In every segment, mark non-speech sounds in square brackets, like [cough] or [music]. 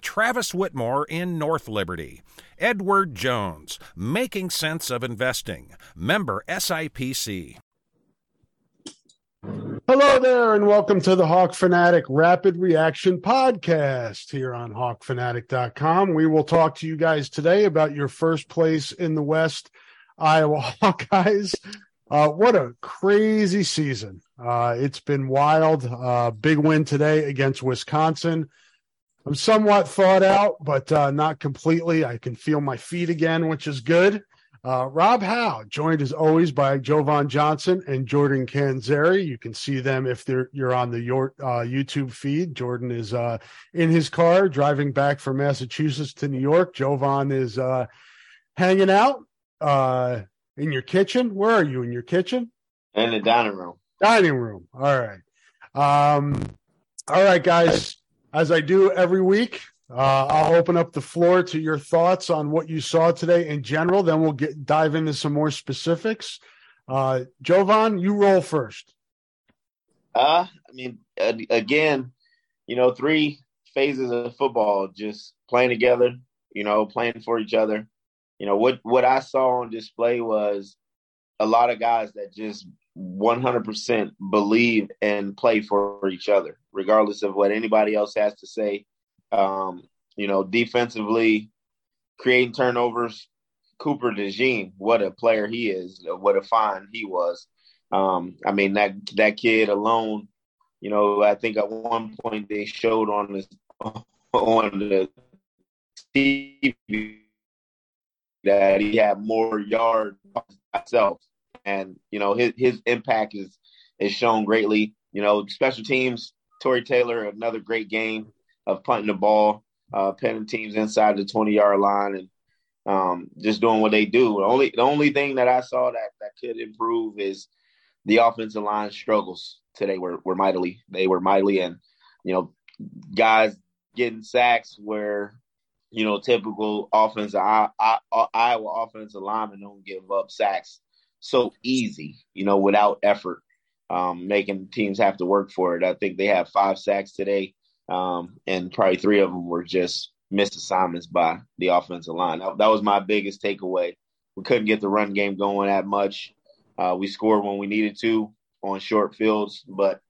Travis Whitmore in North Liberty. Edward Jones, Making Sense of Investing, member SIPC. Hello there, and welcome to the Hawk Fanatic Rapid Reaction Podcast here on HawkFanatic.com. We will talk to you guys today about your first place in the West, Iowa [laughs] Hawkeyes. Uh, what a crazy season. Uh, it's been wild. Uh, big win today against Wisconsin. I'm somewhat thawed out, but uh, not completely. I can feel my feet again, which is good. Uh, Rob Howe, joined as always by Jovon Johnson and Jordan Canzeri. You can see them if they're you're on the your uh, YouTube feed. Jordan is uh, in his car driving back from Massachusetts to New York. Jovon is uh, hanging out uh, in your kitchen. Where are you in your kitchen? In the dining room. Dining room. All right. Um, all right, guys. As I do every week, uh, I'll open up the floor to your thoughts on what you saw today in general. Then we'll get dive into some more specifics. Uh, Jovon, you roll first. Uh, I mean, again, you know, three phases of football, just playing together, you know, playing for each other. You know, what what I saw on display was a lot of guys that just 100% believe and play for each other, regardless of what anybody else has to say. Um, you know, defensively, creating turnovers. Cooper DeJean, what a player he is! What a find he was. Um, I mean that that kid alone. You know, I think at one point they showed on the on the TV that he had more yards himself, and you know his his impact is is shown greatly. You know, special teams. Tory Taylor, another great game of punting the ball, uh, pinning teams inside the 20 yard line, and um, just doing what they do. The only the only thing that I saw that that could improve is the offensive line struggles today were were mightily they were mightily and you know guys getting sacks where you know typical offensive I, I, Iowa offensive linemen don't give up sacks so easy you know without effort um, making teams have to work for it. I think they have five sacks today um, and probably three of them were just missed assignments by the offensive line. That, that, was my biggest takeaway. We couldn't get the run game going that much. Uh, we scored when we needed to on short fields, but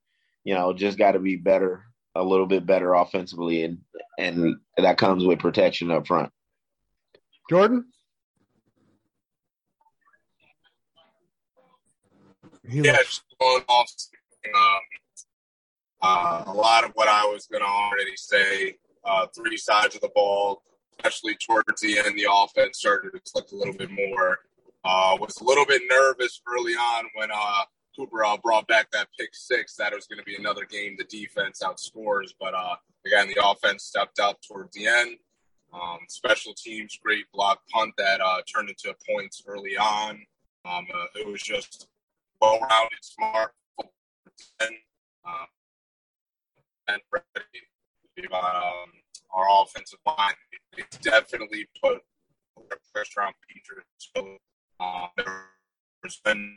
you know, just got to be better, a little bit better offensively, and and that comes with protection up front. Jordan. He yeah, just going off um, uh, a lot of what I was going to already say, uh, three sides of the ball, especially towards the end, the offense started to click a little bit more. Uh, was a little bit nervous early on when uh, Cooper uh, brought back that pick six. That it was going to be another game the defense outscores, but uh, again, the offense stepped up towards the end. Um, special teams, great block punt that uh, turned into points early on. Um, uh, it was just well-rounded, smart. And, uh, and ready. Um, our offensive line it's definitely put pressure on Petras. So uh, there's been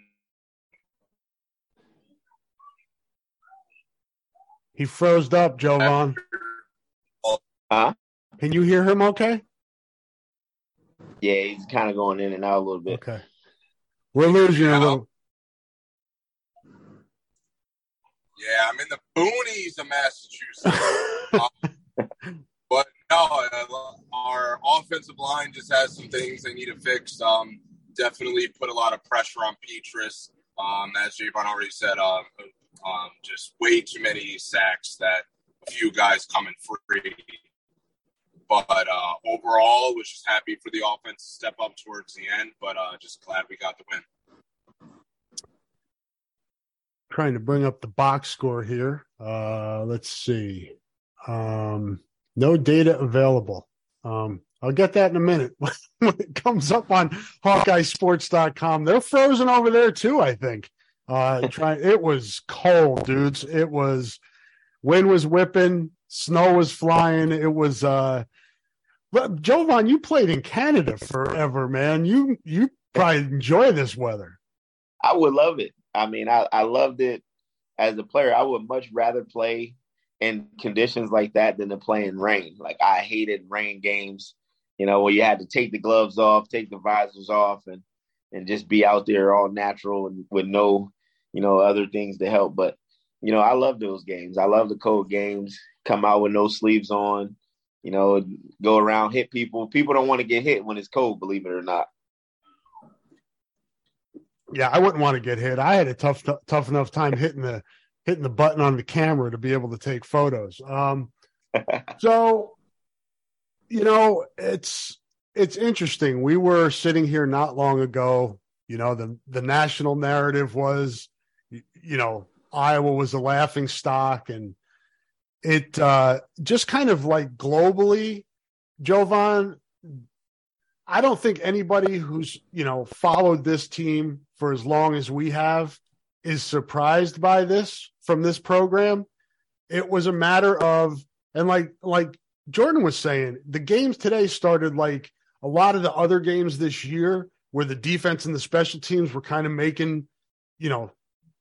he froze up, Jovon. Huh? Can you hear him okay? Yeah, he's kind of going in and out a little bit. Okay. We're losing a little. Yeah, I'm in the boonies of Massachusetts. um, but no, our offensive line just has some things they need to fix. Um, definitely put a lot of pressure on Petras. Um, as Jovon already said, uh, um, just way too many sacks that a few guys coming free. But uh, overall, was just happy for the offense to step up towards the end. But uh, just glad we got the win. Trying to bring up the box score here. Uh, let's see. Um, no data available. Um, I'll get that in a minute [laughs] when it comes up on HawkeyeSports.com. They're frozen over there too, I think. Uh, [laughs] try, it was cold, dudes. It was wind was whipping, snow was flying. It was uh but Jovon, you played in Canada forever, man. You you probably enjoy this weather. I would love it. I mean, I, I loved it as a player. I would much rather play in conditions like that than to play in rain. Like I hated rain games, you know, where you had to take the gloves off, take the visors off, and and just be out there all natural and with no, you know, other things to help. But you know, I love those games. I love the cold games. Come out with no sleeves on, you know, go around hit people. People don't want to get hit when it's cold, believe it or not. Yeah, I wouldn't want to get hit. I had a tough, tough enough time hitting the hitting the button on the camera to be able to take photos. Um, [laughs] so, you know, it's it's interesting. We were sitting here not long ago. You know, the the national narrative was, you know, Iowa was a laughing stock, and it uh, just kind of like globally, Jovon. I don't think anybody who's you know followed this team for as long as we have is surprised by this from this program. It was a matter of and like like Jordan was saying, the games today started like a lot of the other games this year where the defense and the special teams were kind of making, you know,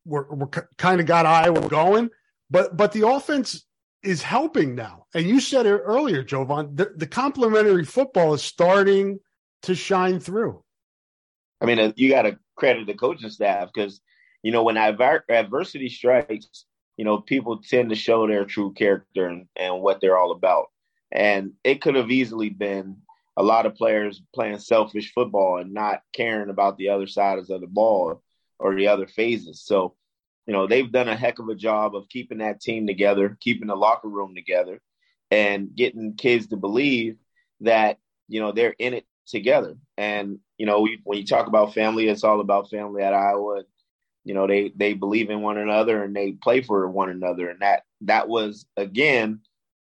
were, were kind of got Iowa going, but but the offense is helping now. And you said it earlier, Jovon, the, the complementary football is starting to shine through. I mean, uh, you got to credit the coaching staff because you know when adver- adversity strikes, you know people tend to show their true character and, and what they're all about. And it could have easily been a lot of players playing selfish football and not caring about the other sides of the ball or the other phases. So, you know, they've done a heck of a job of keeping that team together, keeping the locker room together, and getting kids to believe that, you know, they're in it together. And, you know, we, when you talk about family, it's all about family at Iowa. You know, they they believe in one another and they play for one another. And that that was again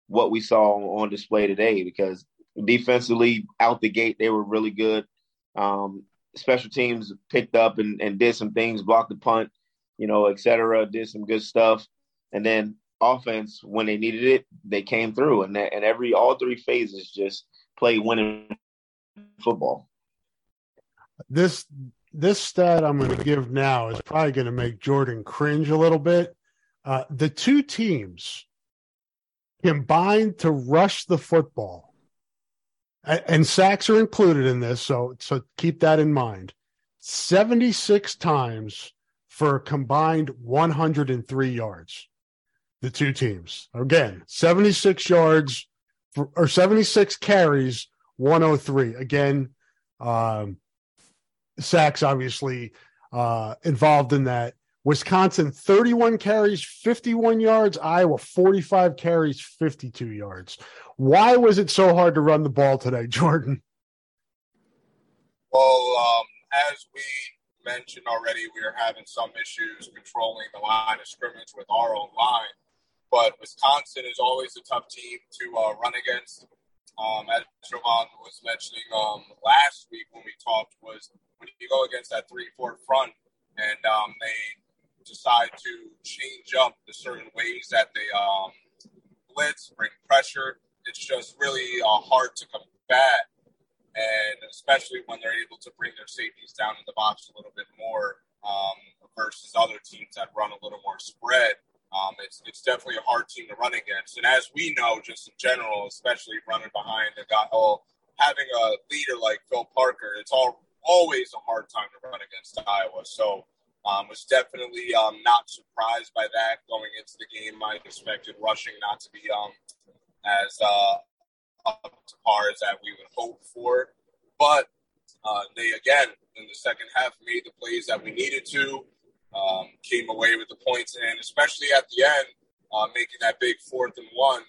what we saw on display today because defensively out the gate they were really good. Um, special teams picked up and, and did some things, blocked the punt, you know, et cetera, did some good stuff. And then offense, when they needed it, they came through. And, and every, all three phases just played winning football. This, this stat I'm going to give now is probably going to make Jordan cringe a little bit. Uh, the two teams combined to rush the football and sacks are included in this, so so keep that in mind. 76 times for a combined 103 yards. The two teams. Again, 76 yards for, or 76 carries, 103. Again, um, sacks obviously uh, involved in that. Wisconsin 31 carries, 51 yards. Iowa 45 carries, 52 yards. Why was it so hard to run the ball today, [laughs] Jordan? Well, um, as we mentioned already, we are having some issues controlling the line of scrimmage with our own line. But Wisconsin is always a tough team to uh, run against. Um, as Jovon was mentioning um, last week when we talked, was when you go against that three-four front and um, they decide to change up the certain ways that they um, blitz, bring pressure. It's just really uh, hard to combat, and especially when they're able to bring their safeties down in the box a little bit more um, versus other teams that run a little more spread. Um, it's it's definitely a hard team to run against. And as we know, just in general, especially running behind a guy, oh, having a leader like Phil Parker, it's all always a hard time to run against Iowa. So um, was definitely um, not surprised by that going into the game. I expected rushing not to be um, as uh, up to par as that we would hope for, but uh, they again in the second half made the plays that we needed to. Um, came away with the points, and especially at the end, uh, making that big fourth and one,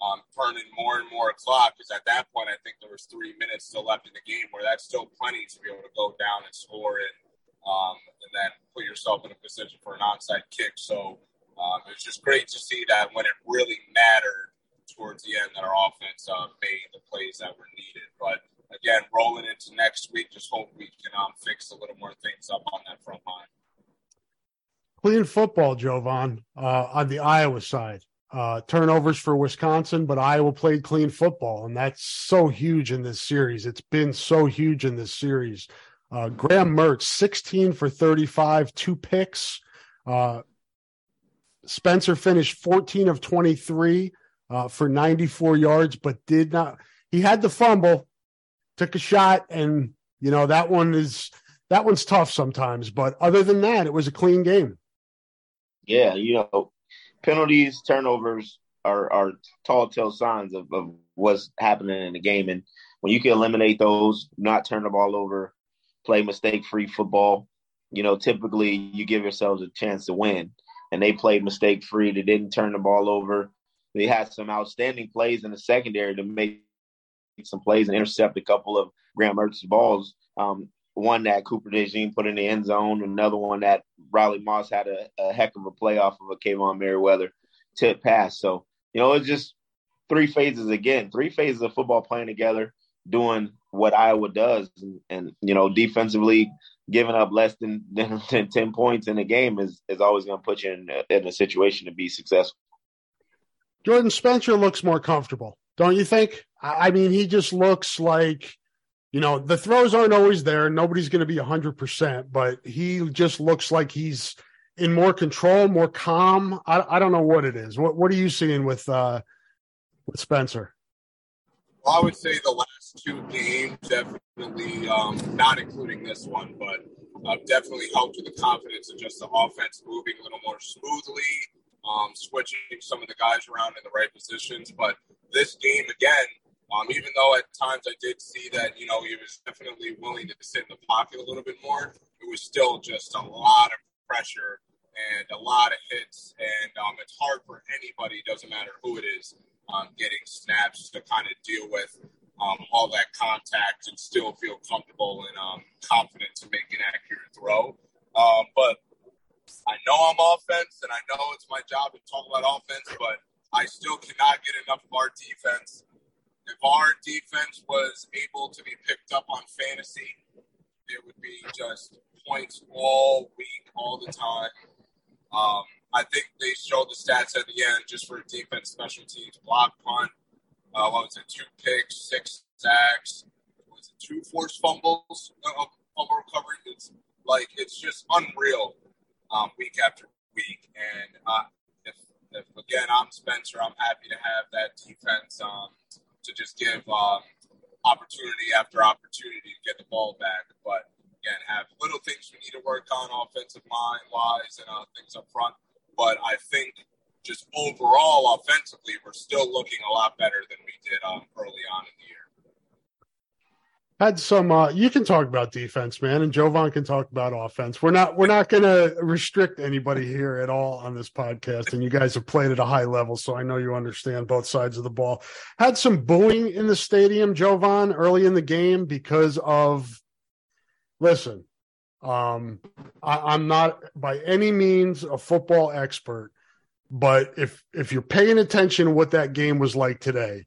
um, turning more and more clock. Because at that point, I think there was three minutes still left in the game, where that's still plenty to be able to go down and score it, um, and then put yourself in a position for an onside kick. So um, it was just great to see that when it really mattered towards the end, that our offense uh, made the plays that were needed. But again, rolling into next week, just hope we can um, fix a little more things up on that front line. Clean football, Jovon, uh, on the Iowa side. Uh, turnovers for Wisconsin, but Iowa played clean football, and that's so huge in this series. It's been so huge in this series. Uh, Graham Mertz, 16 for 35, two picks. Uh, Spencer finished 14 of 23 uh, for 94 yards, but did not. He had the fumble, took a shot, and you know that one is that one's tough sometimes. But other than that, it was a clean game. Yeah, you know, penalties, turnovers are are tall tale signs of, of what's happening in the game, and when you can eliminate those, not turn the ball over, play mistake free football, you know, typically you give yourselves a chance to win. And they played mistake free. They didn't turn the ball over. They had some outstanding plays in the secondary to make some plays and intercept a couple of Graham Mertz's balls. Um, one that Cooper DeJean put in the end zone, another one that Riley Moss had a, a heck of a play off of a Kaevon Merriweather tip pass. So, you know, it's just three phases again, three phases of football playing together, doing what Iowa does. And, and you know, defensively, giving up less than, [laughs] than, than 10 points in a game is, is always going to put you in, in a situation to be successful. Jordan Spencer looks more comfortable, don't you think? I mean, he just looks like, you know, the throws aren't always there. Nobody's going to be 100%, but he just looks like he's in more control, more calm. I, I don't know what it is. What, what are you seeing with, uh, with Spencer? Well, I would say the last two games definitely, um, not including this one, but uh, definitely helped with the confidence and just the offense moving a little more smoothly um, switching some of the guys around in the right positions. But this game again, um, even though at times I did see that you know he was definitely willing to sit in the pocket a little bit more, it was still just a lot of pressure and a lot of hits, and um, it's hard for anybody, doesn't matter who it is, um, getting snaps to kind of deal with um, all that contact and still feel comfortable and um, confident to make an accurate throw. Um, but I know I'm offense, and I know it's my job to talk about offense, but I still cannot get enough of our defense. Our defense was able to be picked up on fantasy, there would be just points all week, all the time. Um, I think they showed the stats at the end just for defense, special teams, block punt. Uh, what was it? Two picks, six sacks. Was it two forced fumbles? Uh, fumble recovery. It's like it's just unreal um, week after week. And uh, if, if, again I'm Spencer, I'm happy to have that defense um, to just give um, opportunity after opportunity to get the ball back. But again, have little things we need to work on offensive line wise and uh, things up front. But I think just overall offensively, we're still looking a lot better than we did um, early on in the year had some uh, you can talk about defense man and jovon can talk about offense. We're not we're not going to restrict anybody here at all on this podcast and you guys have played at a high level so i know you understand both sides of the ball. Had some booing in the stadium jovon early in the game because of listen um I, i'm not by any means a football expert but if if you're paying attention to what that game was like today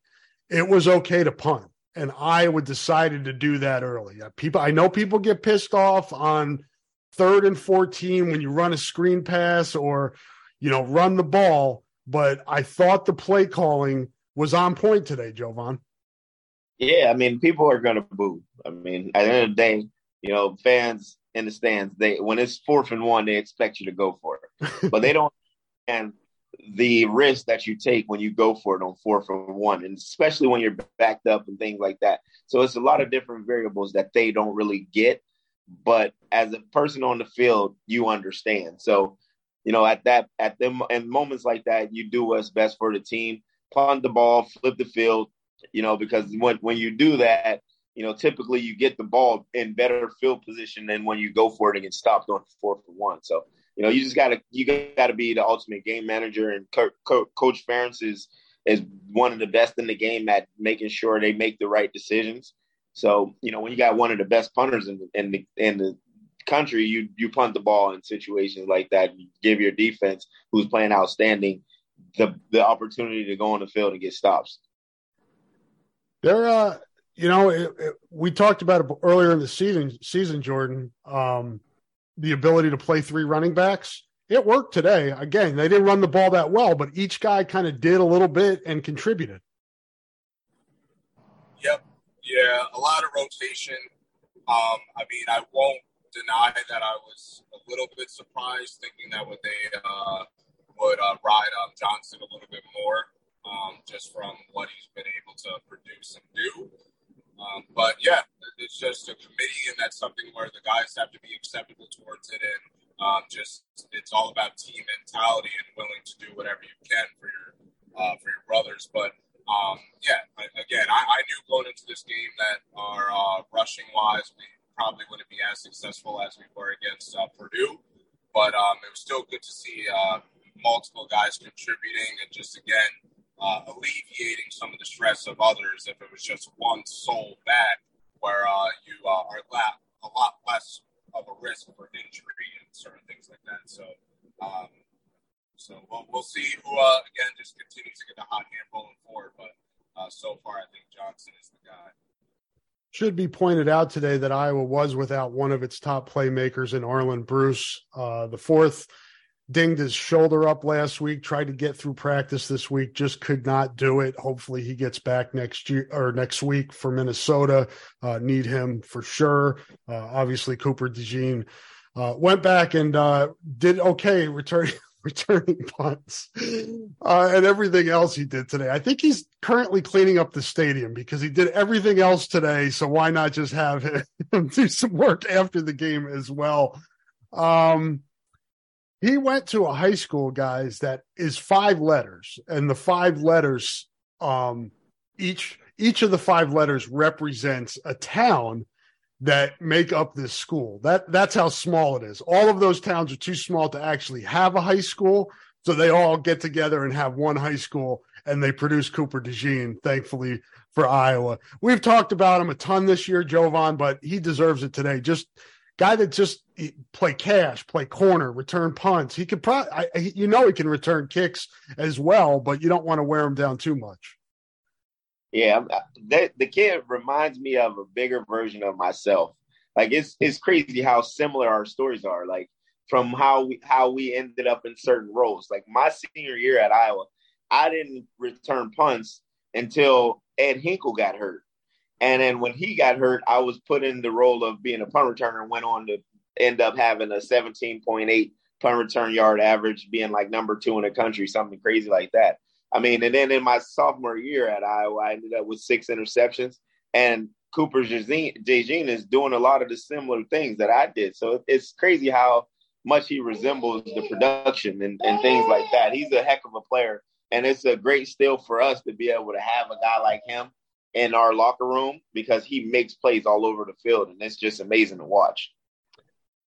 it was okay to punt and Iowa decided to do that early. People, I know people get pissed off on third and 14 when you run a screen pass or, you know, run the ball, but I thought the play calling was on point today, Jovon. Yeah, I mean, people are going to boo. I mean, at the end of the day, you know, fans in the stands, they when it's fourth and one, they expect you to go for it, [laughs] but they don't. And the risk that you take when you go for it on four for one, and especially when you're backed up and things like that. So it's a lot of different variables that they don't really get. But as a person on the field, you understand. So, you know, at that at them in moments like that, you do what's best for the team. Punt the ball, flip the field, you know, because when when you do that, you know, typically you get the ball in better field position than when you go for it and get stopped on four for one. So you know, you just gotta you gotta be the ultimate game manager. And Co- Co- Coach Ferentz is is one of the best in the game at making sure they make the right decisions. So you know, when you got one of the best punters in the, in the in the country, you you punt the ball in situations like that. You give your defense, who's playing outstanding, the the opportunity to go on the field and get stops. There, uh, you know, it, it, we talked about it earlier in the season. Season, Jordan. Um, the ability to play three running backs. It worked today. Again, they didn't run the ball that well, but each guy kind of did a little bit and contributed. Yep. Yeah, a lot of rotation. Um, I mean, I won't deny that I was a little bit surprised, thinking that would they uh, would uh, ride on Johnson a little bit more, um, just from what he's been able to produce and do. Um, but yeah, it's just a committee, and that's something where the guys have to be acceptable towards it, and um, just it's all about team mentality and willing to do whatever you can for your uh, for your brothers. But um, yeah, again, I, I, knew going into this game that our uh, rushing wise, we probably wouldn't be as successful as we were against uh, Purdue. But um, it was still good to see uh, multiple guys contributing, and just again uh, alleviating some of the stress of others if it was just one sole back where uh, you uh, are la- a lot less of a risk for injury and certain things like that. So, um, so we'll, we'll see who uh, again just continues to get the hot hand rolling forward. But uh, so far, I think Johnson is the guy. Should be pointed out today that Iowa was without one of its top playmakers in Arland Bruce, uh, the fourth dinged his shoulder up last week, tried to get through practice this week, just could not do it. Hopefully he gets back next year or next week for Minnesota. Uh, need him for sure. Uh, obviously Cooper DeJean uh, went back and uh, did okay returning [laughs] returning punts uh, and everything else he did today. I think he's currently cleaning up the stadium because he did everything else today. So why not just have [laughs] him do some work after the game as well? Um, he went to a high school, guys, that is five letters, and the five letters, um, each each of the five letters represents a town that make up this school. That that's how small it is. All of those towns are too small to actually have a high school, so they all get together and have one high school, and they produce Cooper DeJean. Thankfully for Iowa, we've talked about him a ton this year, Jovon, but he deserves it today. Just guy that just eh, play cash, play corner, return punts. He could probably, you know, he can return kicks as well, but you don't want to wear him down too much. Yeah, that, the kid reminds me of a bigger version of myself. Like it's it's crazy how similar our stories are. Like from how we how we ended up in certain roles. Like my senior year at Iowa, I didn't return punts until Ed Hinkel got hurt. And then when he got hurt, I was put in the role of being a punt returner and went on to end up having a 17.8 punt return yard average, being like number two in the country, something crazy like that. I mean, and then in my sophomore year at Iowa, I ended up with six interceptions. And Cooper DeJean is doing a lot of the similar things that I did. So it's crazy how much he resembles the production and, and things like that. He's a heck of a player. And it's a great steal for us to be able to have a guy like him in our locker room because he makes plays all over the field, and it's just amazing to watch.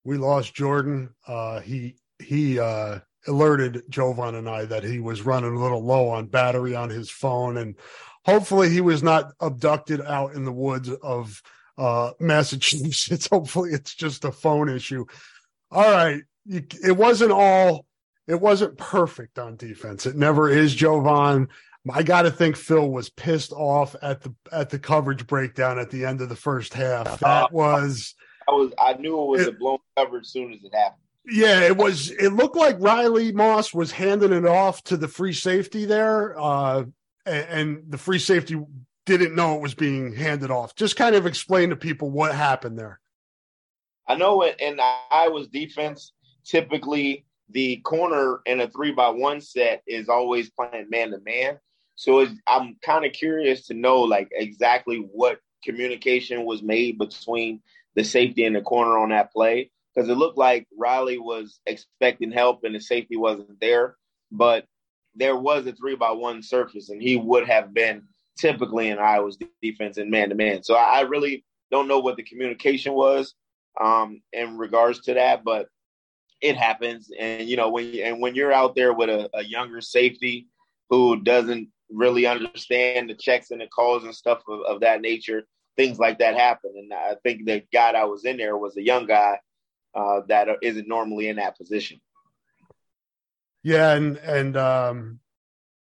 We lost Jordan. Uh, he he uh, alerted Jovon and I that he was running a little low on battery on his phone, and hopefully he was not abducted out in the woods of uh, Massachusetts. [laughs] hopefully it's just a phone issue. All right, it wasn't all. It wasn't perfect on defense. It never is, Jovon. I got to think Phil was pissed off at the at the coverage breakdown at the end of the first half. That was I was I knew it was it, a blown cover as soon as it happened. Yeah, it was. It looked like Riley Moss was handing it off to the free safety there, uh, and, and the free safety didn't know it was being handed off. Just kind of explain to people what happened there. I know it in Iowa's defense, typically the corner in a three by one set is always playing man to man. So I'm kind of curious to know like exactly what communication was made between the safety and the corner on that play because it looked like Riley was expecting help and the safety wasn't there, but there was a three by one surface and he would have been typically in Iowa's defense in man to man. So I really don't know what the communication was um, in regards to that, but it happens. And you know when and when you're out there with a, a younger safety who doesn't really understand the checks and the calls and stuff of, of that nature, things like that happen. And I think the guy that was in there was a young guy uh, that isn't normally in that position. Yeah, and and um,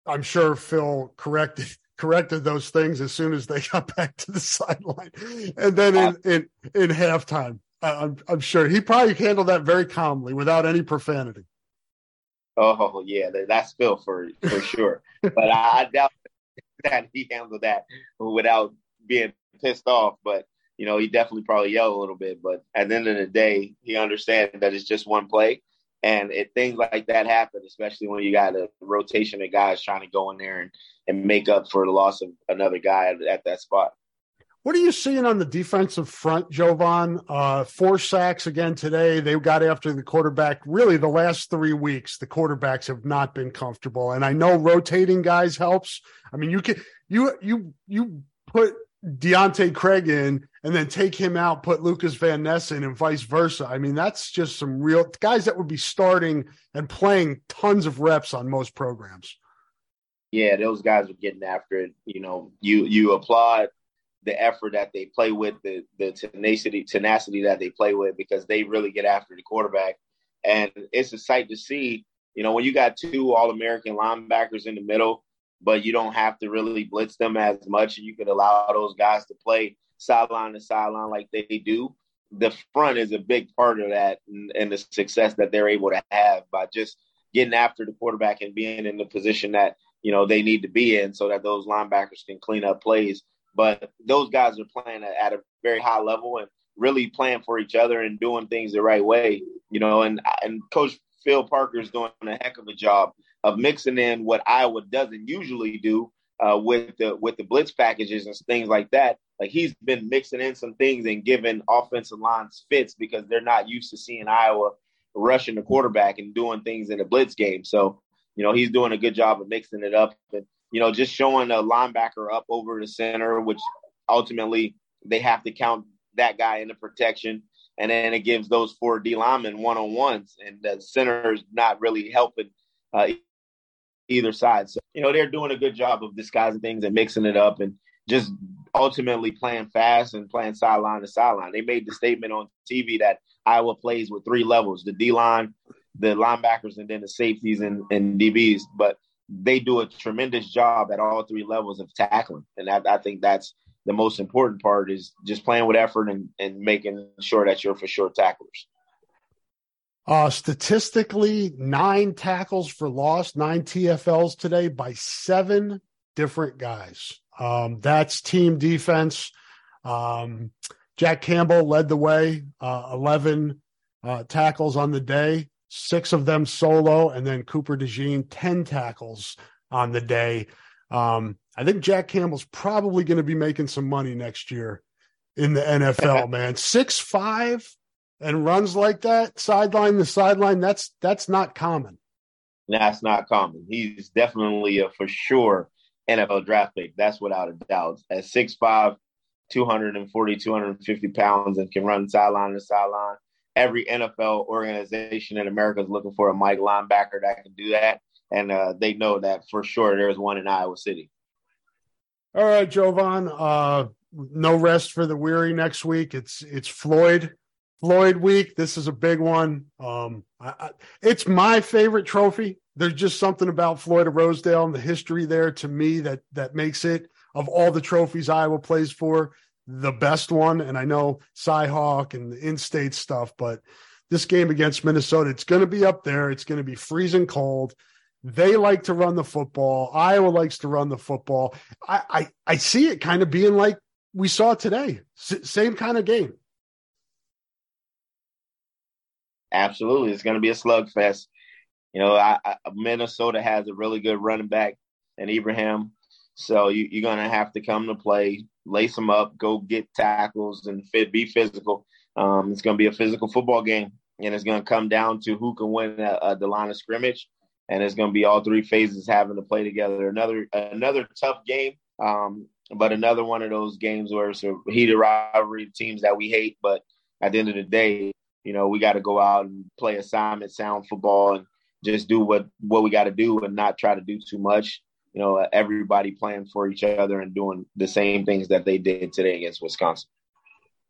I'm sure Phil corrected [laughs] corrected those things as soon as they [laughs] got back to the sideline, and then in in, in halftime, I'm I'm sure he probably handled that very calmly without any profanity. Oh yeah, that's Phil for for [laughs] sure. but I, I doubt that he handled that without being pissed off. But you know, he definitely probably yelled a little bit. But at the end of the day, he understands that it's just one play, and it, things like that happen, especially when you got a rotation of guys trying to go in there and, and make up for the loss of another guy at, at that spot. What are you seeing on the defensive front, Jovon? Uh, four sacks again today. They got after the quarterback. Really, the last three weeks, the quarterbacks have not been comfortable. And I know rotating guys helps. I mean, you can you you you put Deontae Craig in and then take him out, put Lucas Van Ness in, and vice versa. I mean, that's just some real guys that would be starting and playing tons of reps on most programs. Yeah, those guys are getting after it. You know, you you applaud the effort that they play with, the the tenacity tenacity that they play with, because they really get after the quarterback, and it's a sight to see. You know, when you got two All American linebackers in the middle, but you don't have to really blitz them as much, and you can allow those guys to play sideline to sideline like they do. The front is a big part of that, and, and the success that they're able to have by just getting after the quarterback and being in the position that you know they need to be in, so that those linebackers can clean up plays but those guys are playing at a very high level and really playing for each other and doing things the right way, you know. And and Coach Phil Parker is doing a heck of a job of mixing in what Iowa doesn't usually do uh, with the with the blitz packages and things like that. Like he's been mixing in some things and giving offensive lines fits because they're not used to seeing Iowa rushing the quarterback and doing things in a blitz game. So you know he's doing a good job of mixing it up and you know, just showing a linebacker up over the center, which ultimately they have to count that guy in the protection. And then it gives those four D linemen one on ones, and the center is not really helping uh, either side. So, you know, they're doing a good job of disguising things and mixing it up and just ultimately playing fast and playing sideline to sideline. They made the statement on TV that Iowa plays with three levels the D line, the linebackers, and then the safeties and, and DBs. But they do a tremendous job at all three levels of tackling. And I, I think that's the most important part is just playing with effort and, and making sure that you're for sure tacklers. Uh, statistically, nine tackles for loss, nine TFLs today by seven different guys. Um, that's team defense. Um, Jack Campbell led the way, uh, 11 uh, tackles on the day six of them solo, and then Cooper DeJean, 10 tackles on the day. Um, I think Jack Campbell's probably going to be making some money next year in the NFL, man. Six five and runs like that, sideline to sideline, that's that's not common. That's not common. He's definitely a for sure NFL draft pick. That's without a doubt. At 6'5, 240, 250 pounds and can run sideline to sideline every NFL organization in America is looking for a Mike linebacker that can do that, and uh, they know that for sure. There's one in Iowa City. All right, Jovon. Uh, no rest for the weary next week. It's it's Floyd Floyd week. This is a big one. Um, I, I, it's my favorite trophy. There's just something about Floyd of Rosedale and the history there to me that that makes it of all the trophies Iowa plays for the best one. And I know Cyhawk and the in-state stuff, but this game against Minnesota, it's going to be up there. It's going to be freezing cold. They like to run the football. Iowa likes to run the football. I I, I see it kind of being like we saw today. S- same kind of game. Absolutely, it's going to be a slugfest. You know, I, I, Minnesota has a really good running back and Ibrahim. So you, are going to have to come to play, lace them up, go get tackles, and fit, be physical. Um, it's going to be a physical football game, and it's going to come down to who can win a, a, the line of scrimmage. And it's going to be all three phases having to play together. Another another tough game, um, but another one of those games where it's a heated rivalry, teams that we hate. But at the end of the day, you know, we got to go out and play assignment sound football and just do what what we got to do and not try to do too much you know, everybody playing for each other and doing the same things that they did today against Wisconsin.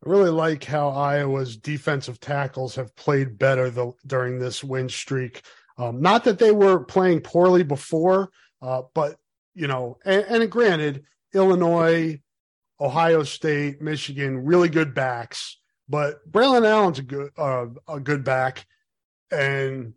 I really like how Iowa's defensive tackles have played better the, during this win streak. Um, not that they were playing poorly before, uh, but you know, and, and, granted, Illinois, Ohio State, Michigan, really good backs. But Braylon Allen's a good uh, a good back, and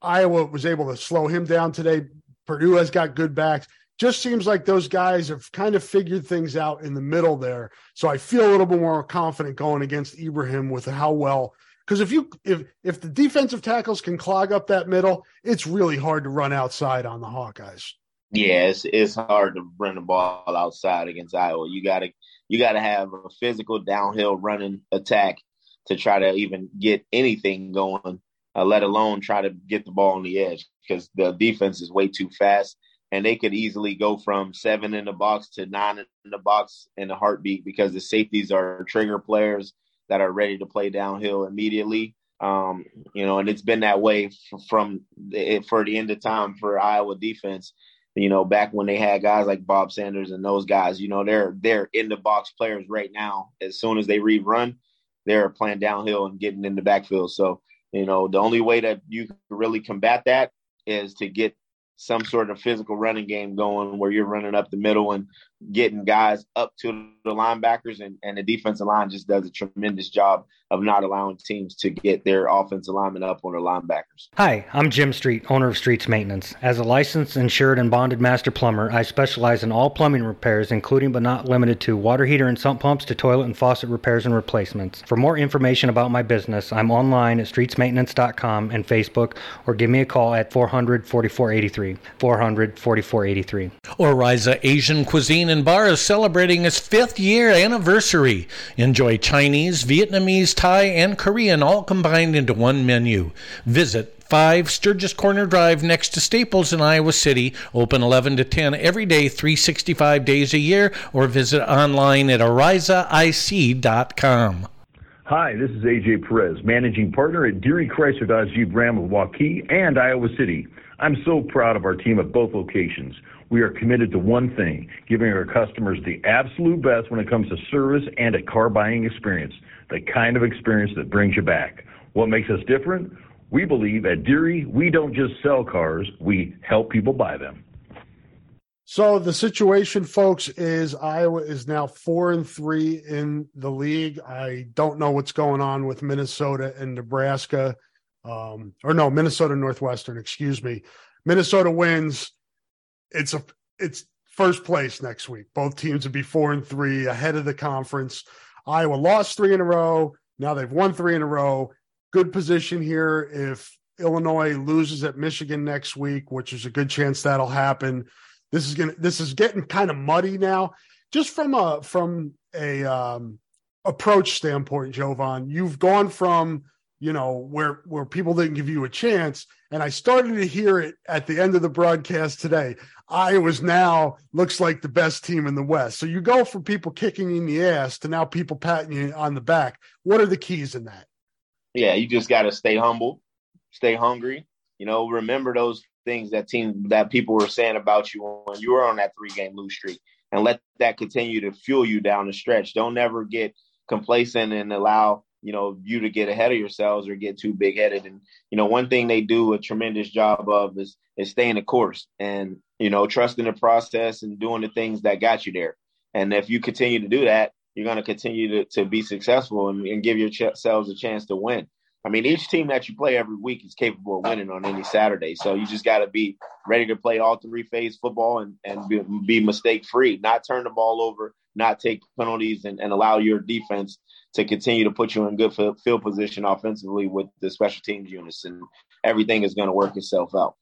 Iowa was able to slow him down today. Purdue has got good backs. Just seems like those guys have kind of figured things out in the middle there. So I feel a little bit more confident going against Ibrahim with how well because if you if if the defensive tackles can clog up that middle, it's really hard to run outside on the Hawkeyes. Yeah, it's it's hard to run the ball outside against Iowa. You gotta you gotta have a physical downhill running attack to try to even get anything going uh, let alone try to get the ball on the edge because the defense is way too fast. And they could easily go from seven in the box to nine in the box in a heartbeat because the safeties are trigger players that are ready to play downhill immediately. Um, you know, and it's been that way f- from the, for the end of time for Iowa defense. You know, back when they had guys like Bob Sanders and those guys, you know, they're they're in the box players right now. As soon as they rerun, they're playing downhill and getting in the backfield. So you know, the only way that you can really combat that is to get some sort of physical running game going where you're running up the middle and getting guys up to the linebackers and, and the defensive line just does a tremendous job of not allowing teams to get their offensive linemen up on their linebackers. Hi, I'm Jim Street, owner of Streets Maintenance. As a licensed, insured, and bonded master plumber, I specialize in all plumbing repairs, including but not limited to water heater and sump pumps to toilet and faucet repairs and replacements. For more information about my business, I'm online at streetsmaintenance.com and Facebook, or give me a call at 400 4483. 400 4483. Oriza Asian Cuisine and Bar is celebrating its fifth year anniversary. Enjoy Chinese, Vietnamese, Thai, and Korean all combined into one menu. Visit 5 Sturgis Corner Drive next to Staples in Iowa City. Open 11 to 10 every day, 365 days a year, or visit online at orizaic.com. Hi, this is AJ Perez, managing partner at Deery Chrysler Dodge Jeep Ram of Waukee and Iowa City. I'm so proud of our team at both locations. We are committed to one thing, giving our customers the absolute best when it comes to service and a car buying experience, the kind of experience that brings you back. What makes us different? We believe at Deery, we don't just sell cars, we help people buy them. So the situation, folks, is Iowa is now four and three in the league. I don't know what's going on with Minnesota and Nebraska, um, or no, Minnesota Northwestern. Excuse me. Minnesota wins it's a it's first place next week. Both teams would be four and three ahead of the conference. Iowa lost three in a row. Now they've won three in a row. Good position here if Illinois loses at Michigan next week, which is a good chance that'll happen. This is gonna this is getting kind of muddy now. Just from a from a um, approach standpoint, Jovon, you've gone from you know where where people didn't give you a chance. And i started to hear it at the end of the broadcast today. Iowa's now looks like the best team in the west. So you go from people kicking in the ass to now people patting you on the back. What are the keys in that? Yeah you just got to stay humble stay hungry you know remember those things that team that people were saying about you when you were on that three game lose streak and let that continue to fuel you down the stretch. Don't ever get complacent and allow you know, you to get ahead of yourselves or get too big headed. And, you know, one thing they do a tremendous job of is is staying the course and, you know, trusting the process and doing the things that got you there. And if you continue to do that, you're going to continue to, to be successful and, and give yourselves a chance to win. I mean, each team that you play every week is capable of winning on any Saturday. So you just got to be ready to play all three phase football and, and be, be mistake free, not turn the ball over, not take penalties, and, and allow your defense to continue to put you in good field position offensively with the special teams units. And everything is going to work itself out.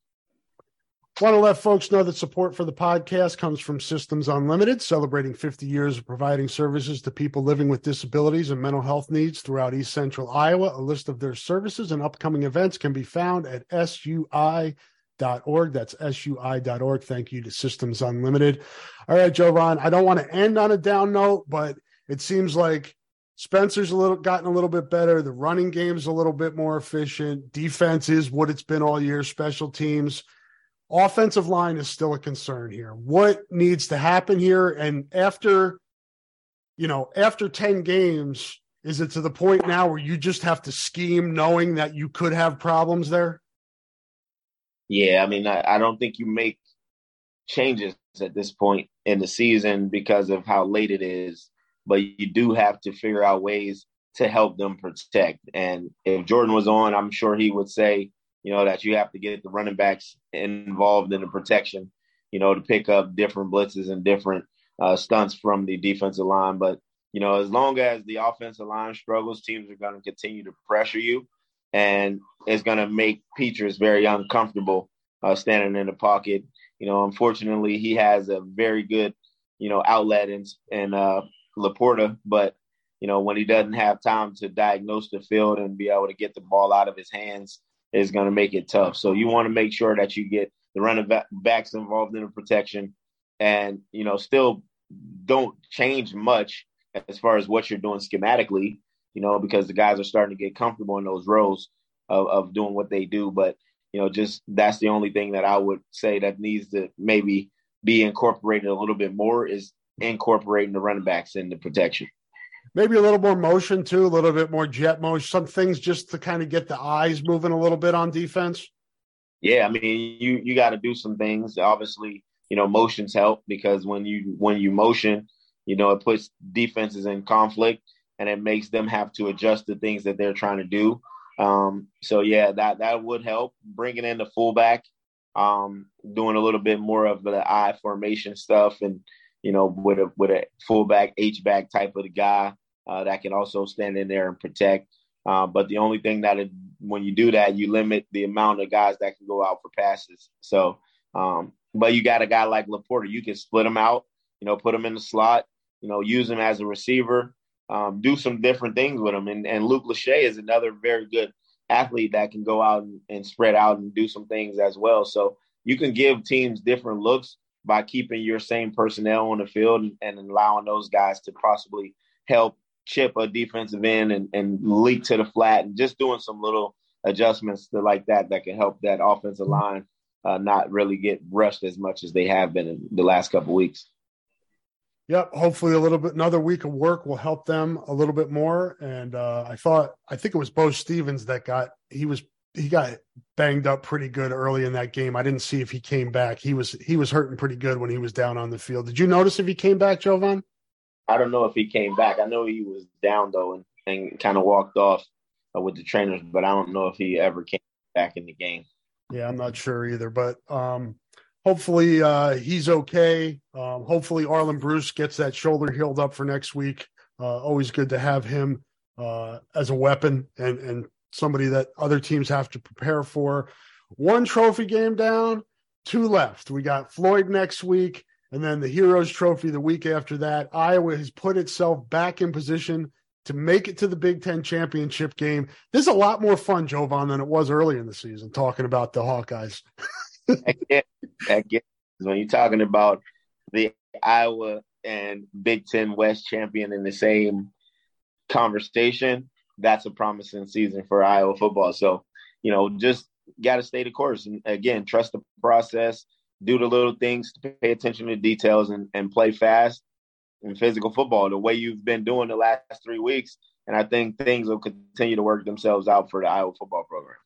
Want to let folks know that support for the podcast comes from Systems Unlimited, celebrating 50 years of providing services to people living with disabilities and mental health needs throughout East Central Iowa. A list of their services and upcoming events can be found at sui.org. That's sui.org. Thank you to Systems Unlimited. All right, Jovon, I don't want to end on a down note, but it seems like Spencer's a little gotten a little bit better. The running game's a little bit more efficient. Defense is what it's been all year. Special teams offensive line is still a concern here. What needs to happen here? And after, you know, after 10 games, is it to the point now where you just have to scheme knowing that you could have problems there? Yeah, I mean, I, I don't think you make changes at this point in the season because of how late it is, but you do have to figure out ways to help them protect. And if Jordan was on, I'm sure he would say, you know, that you have to get the running backs involved in the protection, you know, to pick up different blitzes and different uh, stunts from the defensive line. But, you know, as long as the offensive line struggles, teams are going to continue to pressure you. And it's going to make Petras very uncomfortable uh, standing in the pocket. You know, unfortunately, he has a very good, you know, outlet in, in uh, Laporta, but you know, when he doesn't have time to diagnose the field and be able to get the ball out of his hands, is going to make it tough. So you want to make sure that you get the running backs involved in the protection, and you know still don't change much as far as what you're doing schematically. You know because the guys are starting to get comfortable in those roles of, of doing what they do. But you know just that's the only thing that I would say that needs to maybe be incorporated a little bit more is incorporating the running backs in the protection maybe a little more motion too, a little bit more jet motion, some things just to kind of get the eyes moving a little bit on defense? Yeah, I mean, you you got to do some things. Obviously, you know, motions help because when you when you motion, you know, it puts defenses in conflict and it makes them have to adjust the things that they're trying to do. Um, so yeah, that that would help. Bringing in the fullback, um, doing a little bit more of the I formation stuff, and you know, with a with a fullback H back type of guy uh, that can also stand in there and protect. Uh, but the only thing that it, when you do that, you limit the amount of guys that can go out for passes. So, um, but you got a guy like Laporta, you can split him out, you know, put him in the slot, you know, use him as a receiver, um, do some different things with him. And, and Luke Lachey is another very good athlete that can go out and, and spread out and do some things as well. So you can give teams different looks by keeping your same personnel on the field and, and allowing those guys to possibly help chip a defensive end and, and leak to the flat and just doing some little adjustments to like that that can help that offensive line uh, not really get rushed as much as they have been in the last couple weeks. Yep. Hopefully, a little bit another week of work will help them a little bit more. And uh, I thought, I think it was Beau Stephens that got he was he got banged up pretty good early in that game. I didn't see if he came back. He was he was hurting pretty good when he was down on the field. Did you notice if he came back, Jovon? I don't know if he came back. I know he was down though and, and kind of walked off uh, with the trainers, but I don't know if he ever came back in the game. Yeah, I'm not sure either, but um, hopefully uh, he's okay. Um, hopefully Arland Bruce gets that shoulder healed up for next week. Uh, always good to have him uh, as a weapon and and somebody that other teams have to prepare for. One trophy game down, two left. We got Floyd next week and then the Heroes Trophy the week after that. Iowa has put itself back in position to make it to the Big Ten championship game. This is a lot more fun, Jovon, than it was early in the season talking about the Hawkeyes. [laughs] Again, when you're talking about the Iowa and Big Ten West champion in the same conversation, that's a promising season for Iowa football. So, you know, just got to stay the course. And again, trust the process do the little things to pay attention to details and, and play fast and physical football the way you've been doing the last three weeks. And I think things will continue to work themselves out for the Iowa football program.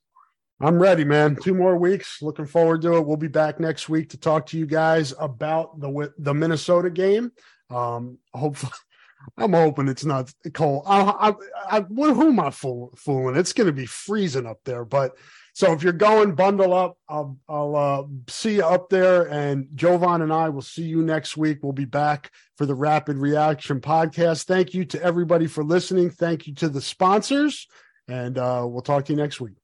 I'm ready, man. Two more weeks. Looking forward to it. We'll be back next week to talk to you guys about the the Minnesota game. Um, hopefully, [laughs] I'm hoping it's not cold. I, I, I, who am I fooling? It's going to be freezing up there, but so if you're going, bundle up. I'll, I'll uh, see you up there. And Jovon and I will see you next week. We'll be back for the Rapid Reaction podcast. Thank you to everybody for listening. Thank you to the sponsors. And uh, we'll talk to you next week.